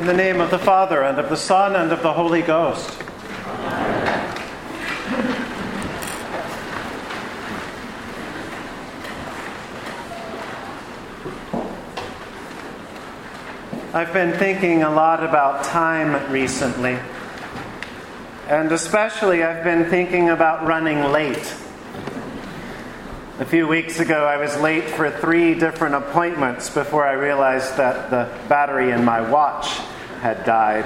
In the name of the Father, and of the Son, and of the Holy Ghost. I've been thinking a lot about time recently. And especially, I've been thinking about running late. A few weeks ago, I was late for three different appointments before I realized that the battery in my watch had died.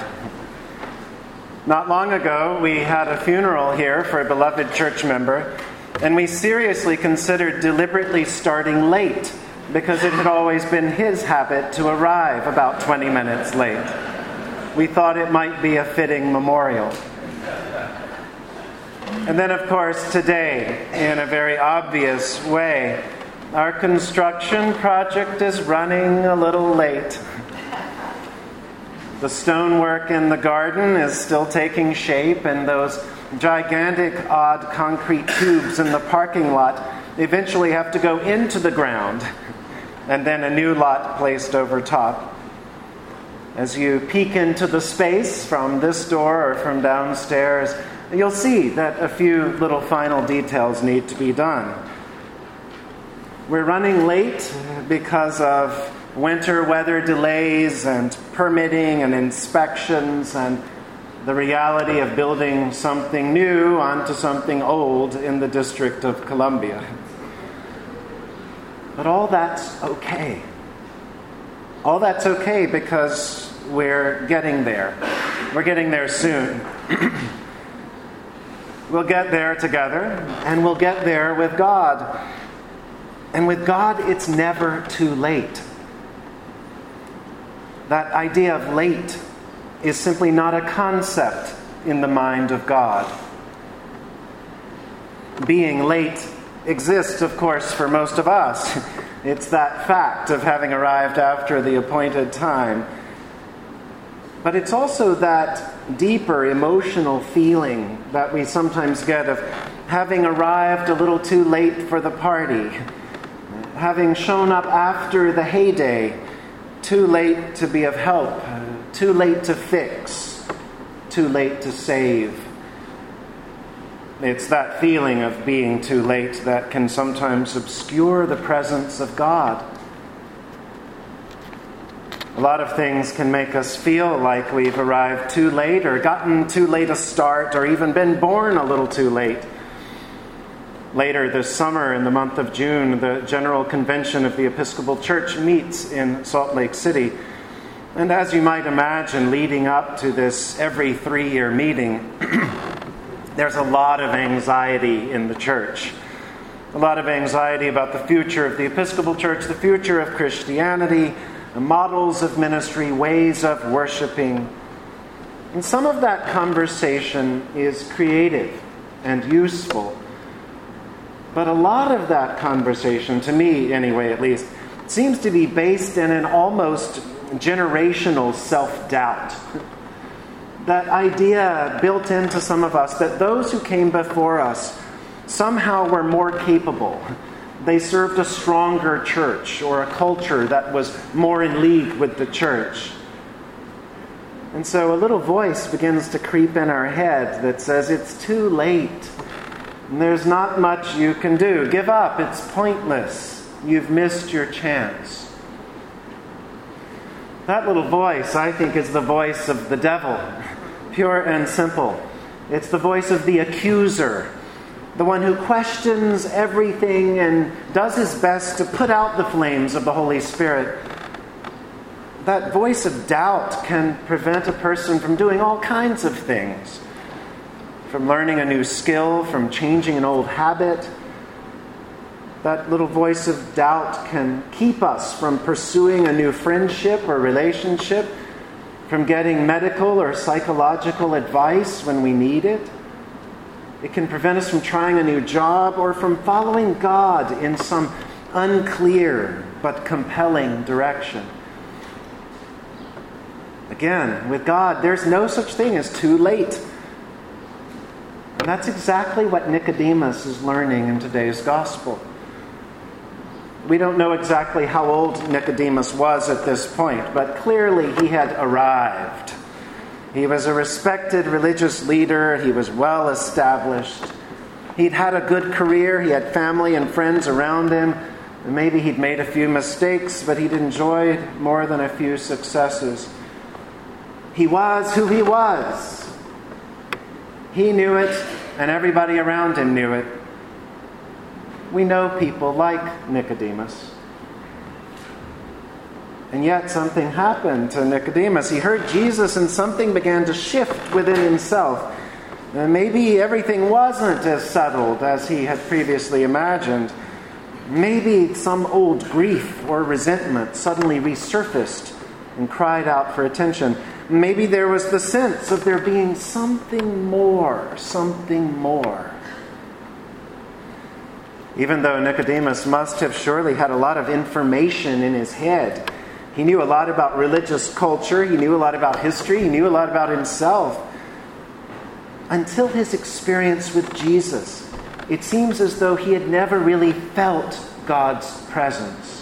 Not long ago, we had a funeral here for a beloved church member, and we seriously considered deliberately starting late because it had always been his habit to arrive about 20 minutes late. We thought it might be a fitting memorial. And then, of course, today, in a very obvious way, our construction project is running a little late. The stonework in the garden is still taking shape, and those gigantic, odd concrete tubes in the parking lot eventually have to go into the ground, and then a new lot placed over top. As you peek into the space from this door or from downstairs, you'll see that a few little final details need to be done. We're running late because of winter weather delays and permitting and inspections and the reality of building something new onto something old in the District of Columbia. But all that's okay. All that's okay because we're getting there. We're getting there soon. We'll get there together, and we'll get there with God. And with God, it's never too late. That idea of late is simply not a concept in the mind of God. Being late exists, of course, for most of us. It's that fact of having arrived after the appointed time. But it's also that deeper emotional feeling that we sometimes get of having arrived a little too late for the party, having shown up after the heyday, too late to be of help, too late to fix, too late to save. It's that feeling of being too late that can sometimes obscure the presence of God a lot of things can make us feel like we've arrived too late or gotten too late a start or even been born a little too late. Later this summer, in the month of June, the General Convention of the Episcopal Church meets in Salt Lake City. And as you might imagine, leading up to this every three year meeting, there's a lot of anxiety in the church. A lot of anxiety about the future of the Episcopal Church, the future of Christianity, models of ministry, ways of worshiping. And some of that conversation is creative and useful. But a lot of that conversation, to me anyway at least, seems to be based in an almost generational self doubt. That idea built into some of us that those who came before us somehow were more capable they served a stronger church or a culture that was more in league with the church. And so a little voice begins to creep in our head that says, It's too late. There's not much you can do. Give up. It's pointless. You've missed your chance. That little voice, I think, is the voice of the devil, pure and simple. It's the voice of the accuser the one who questions everything and does his best to put out the flames of the Holy Spirit. That voice of doubt can prevent a person from doing all kinds of things from learning a new skill, from changing an old habit. That little voice of doubt can keep us from pursuing a new friendship or relationship, from getting medical or psychological advice when we need it. It can prevent us from trying a new job or from following God in some unclear but compelling direction. Again, with God, there's no such thing as too late. And that's exactly what Nicodemus is learning in today's gospel. We don't know exactly how old Nicodemus was at this point, but clearly he had arrived. He was a respected religious leader, he was well established. He'd had a good career, he had family and friends around him. Maybe he'd made a few mistakes, but he'd enjoyed more than a few successes. He was who he was. He knew it, and everybody around him knew it. We know people like Nicodemus. And yet something happened to Nicodemus. He heard Jesus, and something began to shift within himself. And maybe everything wasn't as settled as he had previously imagined. Maybe some old grief or resentment suddenly resurfaced and cried out for attention. Maybe there was the sense of there being something more, something more. Even though Nicodemus must have surely had a lot of information in his head, he knew a lot about religious culture, he knew a lot about history, he knew a lot about himself. Until his experience with Jesus, it seems as though he had never really felt God's presence.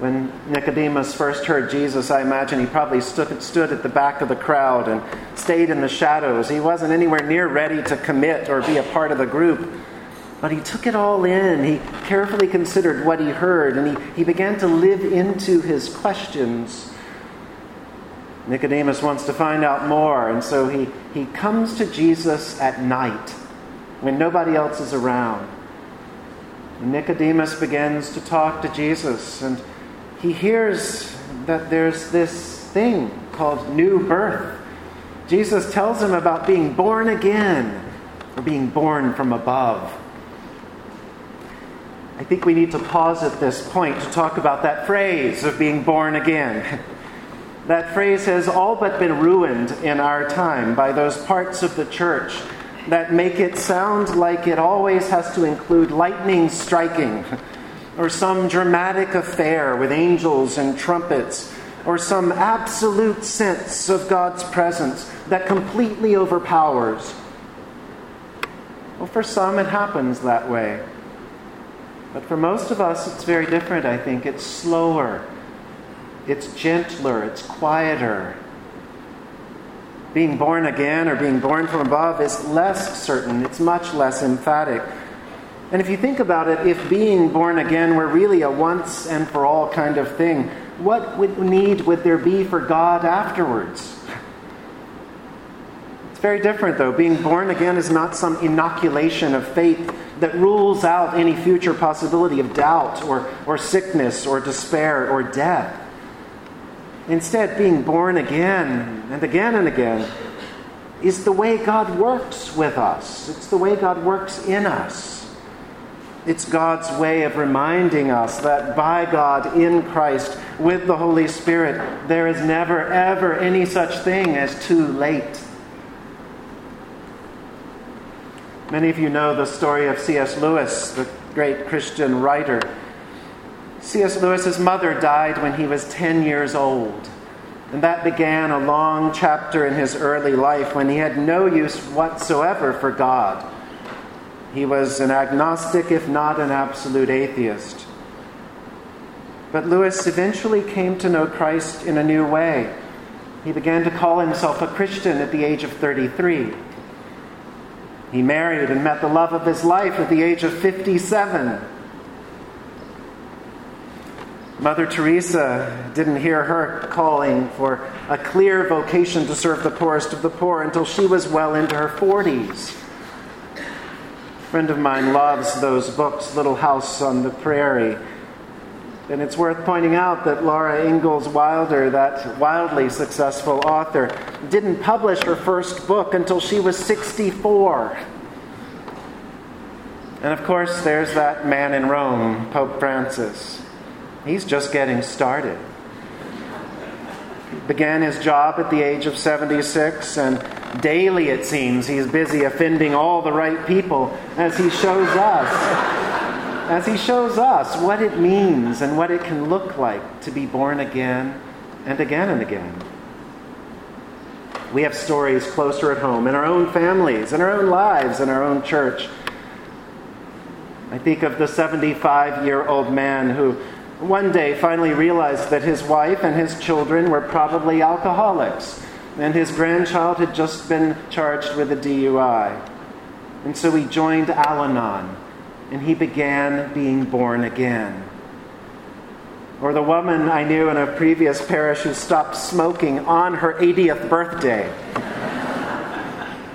When Nicodemus first heard Jesus, I imagine he probably stood, stood at the back of the crowd and stayed in the shadows. He wasn't anywhere near ready to commit or be a part of the group. But he took it all in. He carefully considered what he heard and he, he began to live into his questions. Nicodemus wants to find out more, and so he, he comes to Jesus at night when nobody else is around. Nicodemus begins to talk to Jesus, and he hears that there's this thing called new birth. Jesus tells him about being born again or being born from above. I think we need to pause at this point to talk about that phrase of being born again. that phrase has all but been ruined in our time by those parts of the church that make it sound like it always has to include lightning striking or some dramatic affair with angels and trumpets, or some absolute sense of God's presence that completely overpowers. Well, for some, it happens that way. But for most of us, it's very different, I think. It's slower, it's gentler, it's quieter. Being born again or being born from above is less certain, it's much less emphatic. And if you think about it, if being born again were really a once and for all kind of thing, what would need would there be for God afterwards? It's very different, though. Being born again is not some inoculation of faith that rules out any future possibility of doubt or, or sickness or despair or death. Instead, being born again and again and again is the way God works with us, it's the way God works in us. It's God's way of reminding us that by God, in Christ, with the Holy Spirit, there is never, ever any such thing as too late. Many of you know the story of C.S. Lewis, the great Christian writer. C.S. Lewis's mother died when he was 10 years old. And that began a long chapter in his early life when he had no use whatsoever for God. He was an agnostic, if not an absolute atheist. But Lewis eventually came to know Christ in a new way. He began to call himself a Christian at the age of 33. He married and met the love of his life at the age of 57. Mother Teresa didn't hear her calling for a clear vocation to serve the poorest of the poor until she was well into her 40s A friend of mine loves those books, Little House on the Prairie. And it's worth pointing out that Laura Ingalls Wilder, that wildly successful author, didn't publish her first book until she was 64. And of course, there's that man in Rome, Pope Francis. He's just getting started. Began his job at the age of 76 and Daily, it seems, he's busy offending all the right people as he shows us, as he shows us what it means and what it can look like to be born again and again and again. We have stories closer at home, in our own families, in our own lives, in our own church. I think of the 75 year old man who one day finally realized that his wife and his children were probably alcoholics, and his grandchild had just been charged with a DUI. And so he joined Al Anon, and he began being born again. Or the woman I knew in a previous parish who stopped smoking on her 80th birthday.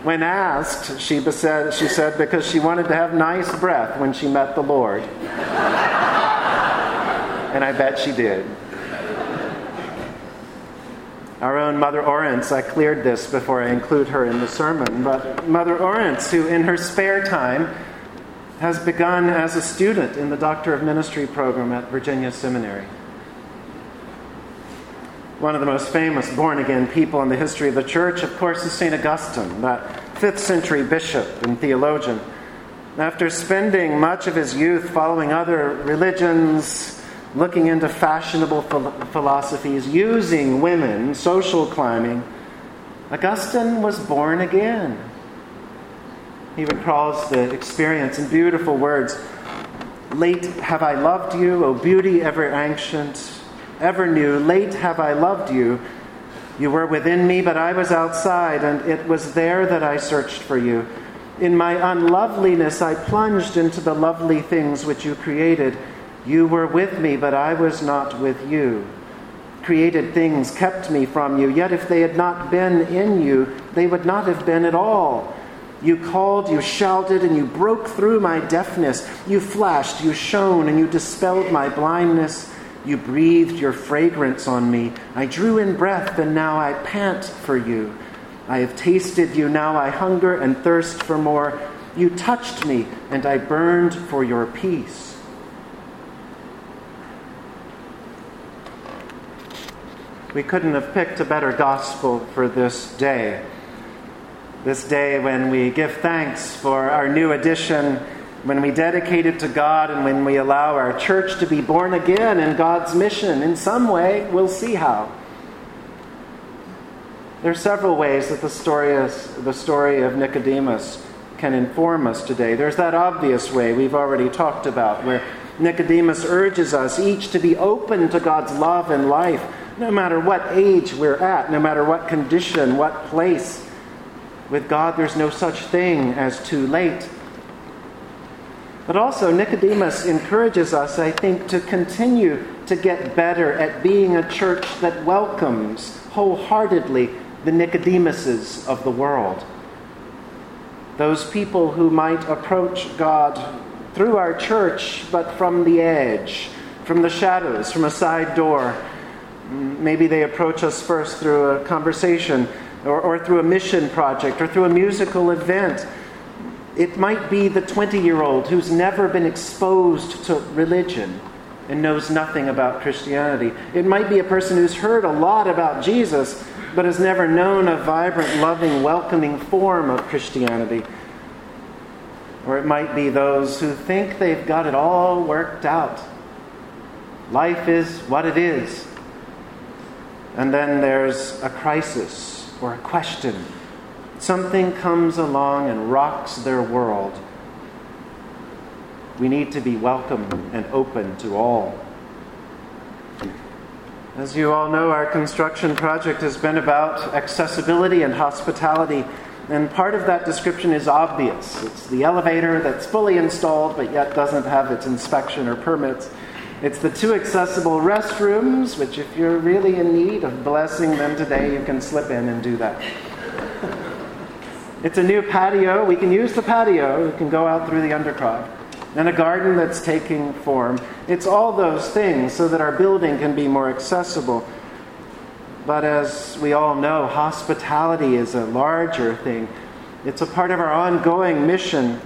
When asked, she said, she said because she wanted to have nice breath when she met the Lord. and I bet she did. Our own Mother Orance, I cleared this before I include her in the sermon, but Mother Orance, who in her spare time has begun as a student in the Doctor of Ministry program at Virginia Seminary. One of the most famous born again people in the history of the church, of course, is St. Augustine, that fifth century bishop and theologian. After spending much of his youth following other religions, looking into fashionable philosophies, using women, social climbing, Augustine was born again. He recalls the experience in beautiful words Late have I loved you, O beauty ever ancient, ever new. Late have I loved you. You were within me, but I was outside, and it was there that I searched for you. In my unloveliness, I plunged into the lovely things which you created. You were with me, but I was not with you. Created things kept me from you, yet if they had not been in you, they would not have been at all. You called, you shouted, and you broke through my deafness. You flashed, you shone, and you dispelled my blindness. You breathed your fragrance on me. I drew in breath, and now I pant for you. I have tasted you, now I hunger and thirst for more. You touched me, and I burned for your peace. We couldn't have picked a better gospel for this day. This day when we give thanks for our new addition when we dedicate it to God and when we allow our church to be born again in God's mission in some way, we'll see how. There are several ways that the story, is, the story of Nicodemus can inform us today. There's that obvious way we've already talked about, where Nicodemus urges us each to be open to God's love and life, no matter what age we're at, no matter what condition, what place. With God, there's no such thing as too late. But also, Nicodemus encourages us, I think, to continue to get better at being a church that welcomes wholeheartedly the Nicodemuses of the world. Those people who might approach God through our church, but from the edge, from the shadows, from a side door. Maybe they approach us first through a conversation or, or through a mission project or through a musical event it might be the 20 year old who's never been exposed to religion and knows nothing about Christianity. It might be a person who's heard a lot about Jesus but has never known a vibrant, loving, welcoming form of Christianity. Or it might be those who think they've got it all worked out. Life is what it is. And then there's a crisis or a question something comes along and rocks their world, we need to be welcome and open to all. As you all know, our construction project has been about accessibility and hospitality, and part of that description is obvious. It's the elevator that's fully installed but yet doesn't have its inspection or permits. It's the two accessible restrooms, which, if you're really in need of blessing them today, you can slip in and do that. It's a new patio. We can use the patio. We can go out through the undercroft. And a garden that's taking form. It's all those things so that our building can be more accessible. But as we all know, hospitality is a larger thing. It's a part of our ongoing mission.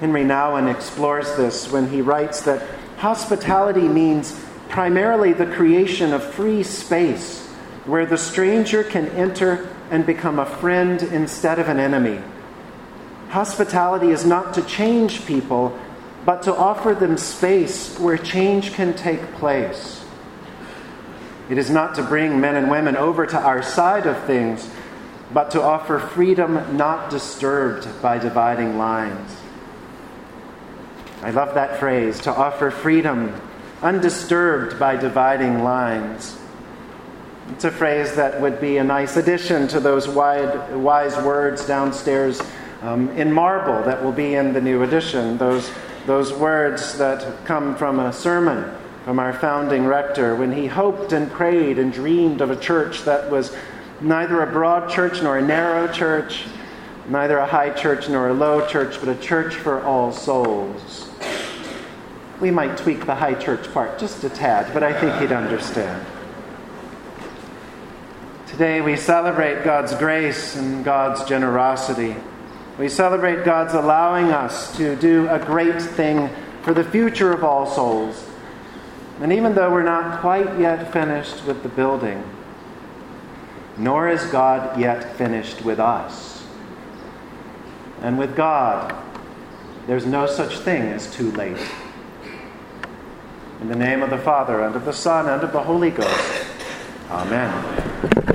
Henry Nouwen explores this when he writes that hospitality means primarily the creation of free space where the stranger can enter and become a friend instead of an enemy. Hospitality is not to change people, but to offer them space where change can take place. It is not to bring men and women over to our side of things, but to offer freedom not disturbed by dividing lines. I love that phrase to offer freedom undisturbed by dividing lines. It's a phrase that would be a nice addition to those wide, wise words downstairs um, in marble that will be in the new edition. Those, those words that come from a sermon from our founding rector when he hoped and prayed and dreamed of a church that was neither a broad church nor a narrow church, neither a high church nor a low church, but a church for all souls. We might tweak the high church part just a tad, but I think he'd understand. Today we celebrate God's grace and God's generosity. We celebrate God's allowing us to do a great thing for the future of all souls. And even though we're not quite yet finished with the building, nor is God yet finished with us. And with God, there's no such thing as too late. In the name of the Father, and of the Son, and of the Holy Ghost. Amen.